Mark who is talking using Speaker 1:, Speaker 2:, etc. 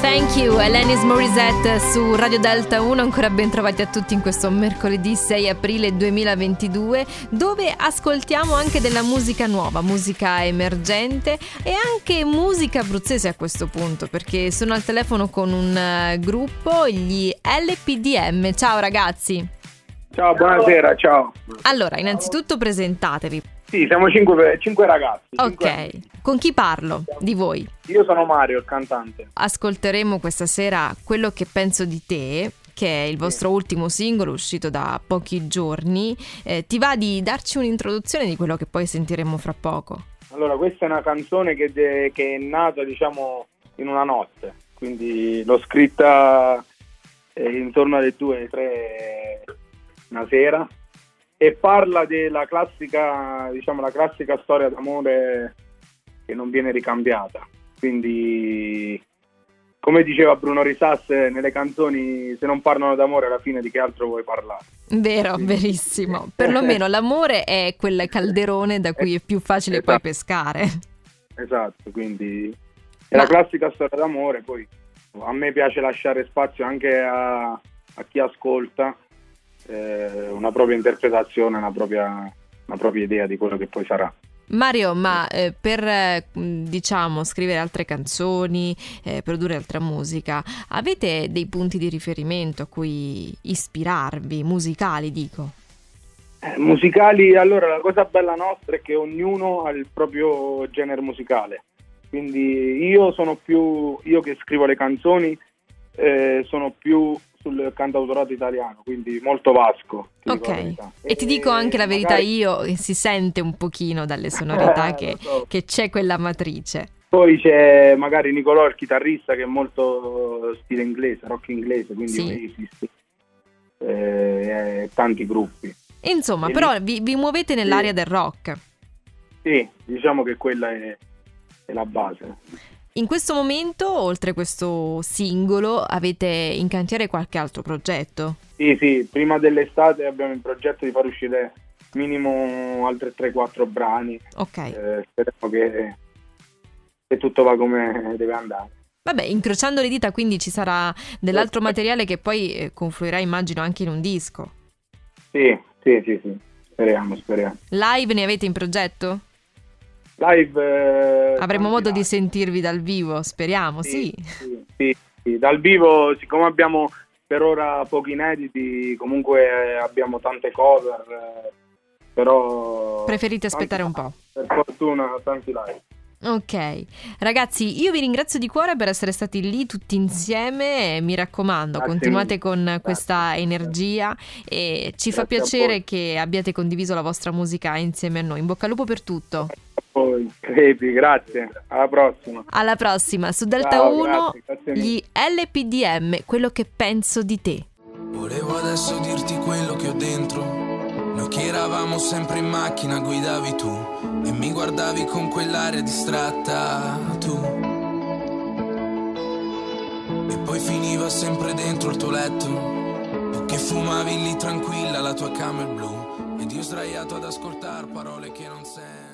Speaker 1: Thank you, Elenis Morissette su Radio Delta 1, ancora ben trovati a tutti in questo mercoledì 6 aprile 2022 dove ascoltiamo anche della musica nuova, musica emergente e anche musica abruzzese a questo punto perché sono al telefono con un uh, gruppo, gli LPDM. Ciao ragazzi!
Speaker 2: Ciao, buonasera, ciao.
Speaker 1: Allora, innanzitutto presentatevi.
Speaker 2: Sì, siamo cinque, cinque ragazzi.
Speaker 1: Ok,
Speaker 2: cinque
Speaker 1: con chi parlo di voi?
Speaker 2: Io sono Mario, il cantante.
Speaker 1: Ascolteremo questa sera quello che penso di te, che è il vostro ultimo singolo uscito da pochi giorni. Eh, ti va di darci un'introduzione di quello che poi sentiremo fra poco?
Speaker 2: Allora, questa è una canzone che, de- che è nata, diciamo, in una notte. Quindi l'ho scritta eh, intorno alle due, tre una sera e parla della classica, diciamo, la classica storia d'amore che non viene ricambiata. Quindi, come diceva Bruno Risas nelle canzoni, se non parlano d'amore, alla fine di che altro vuoi parlare?
Speaker 1: Vero, Quindi... verissimo. Perlomeno l'amore è quel calderone da cui è più facile esatto. poi pescare.
Speaker 2: Esatto, quindi è Ma... la classica storia d'amore. Poi a me piace lasciare spazio anche a, a chi ascolta eh, una propria interpretazione, una propria, una propria idea di quello che poi sarà.
Speaker 1: Mario, ma eh, per eh, diciamo scrivere altre canzoni, eh, produrre altra musica, avete dei punti di riferimento a cui ispirarvi, musicali dico?
Speaker 2: Eh, musicali, allora la cosa bella nostra è che ognuno ha il proprio genere musicale, quindi io sono più, io che scrivo le canzoni, eh, sono più sul cantautorato italiano, quindi molto vasco.
Speaker 1: Ok, e ti dico anche la verità magari... io, si sente un pochino dalle sonorità che, so. che, c'è quella matrice.
Speaker 2: Poi c'è magari Nicolò, il chitarrista, che è molto stile inglese, rock inglese, quindi sì. esiste. Eh, tanti gruppi.
Speaker 1: Insomma, e però lì... vi, vi, muovete nell'area sì. del rock.
Speaker 2: Sì, diciamo che quella è, è la base.
Speaker 1: In questo momento, oltre questo singolo, avete in cantiere qualche altro progetto?
Speaker 2: Sì, sì, prima dell'estate abbiamo in progetto di far uscire minimo altri 3-4 brani.
Speaker 1: Ok.
Speaker 2: Eh, speriamo che, che tutto va come deve andare.
Speaker 1: Vabbè, incrociando le dita quindi ci sarà dell'altro materiale che poi eh, confluirà immagino anche in un disco.
Speaker 2: Sì, sì, sì, sì. Speriamo, speriamo.
Speaker 1: Live ne avete in progetto?
Speaker 2: Live. Eh,
Speaker 1: Avremo modo live. di sentirvi dal vivo, speriamo, sì.
Speaker 2: Sì, sì, sì. Dal vivo, siccome abbiamo per ora pochi inediti, comunque eh, abbiamo tante cover, eh, però...
Speaker 1: Preferite aspettare un po'?
Speaker 2: Per fortuna, tanti live.
Speaker 1: Ok, ragazzi, io vi ringrazio di cuore per essere stati lì tutti insieme. Mi raccomando, Grazie continuate mille. con Grazie. questa energia e ci Grazie fa piacere che abbiate condiviso la vostra musica insieme a noi. In bocca al lupo per tutto
Speaker 2: voi, crepi, grazie. Alla prossima.
Speaker 1: Alla prossima. Su Delta Ciao, 1 grazie, grazie gli LPDM, quello che penso di te.
Speaker 3: Volevo adesso dirti quello che ho dentro. Noi che eravamo sempre in macchina, guidavi tu e mi guardavi con quell'aria distratta tu. E poi finiva sempre dentro il tuo letto. Tu che fumavi lì tranquilla la tua camera blu. Ed io sdraiato ad ascoltare parole che non sento.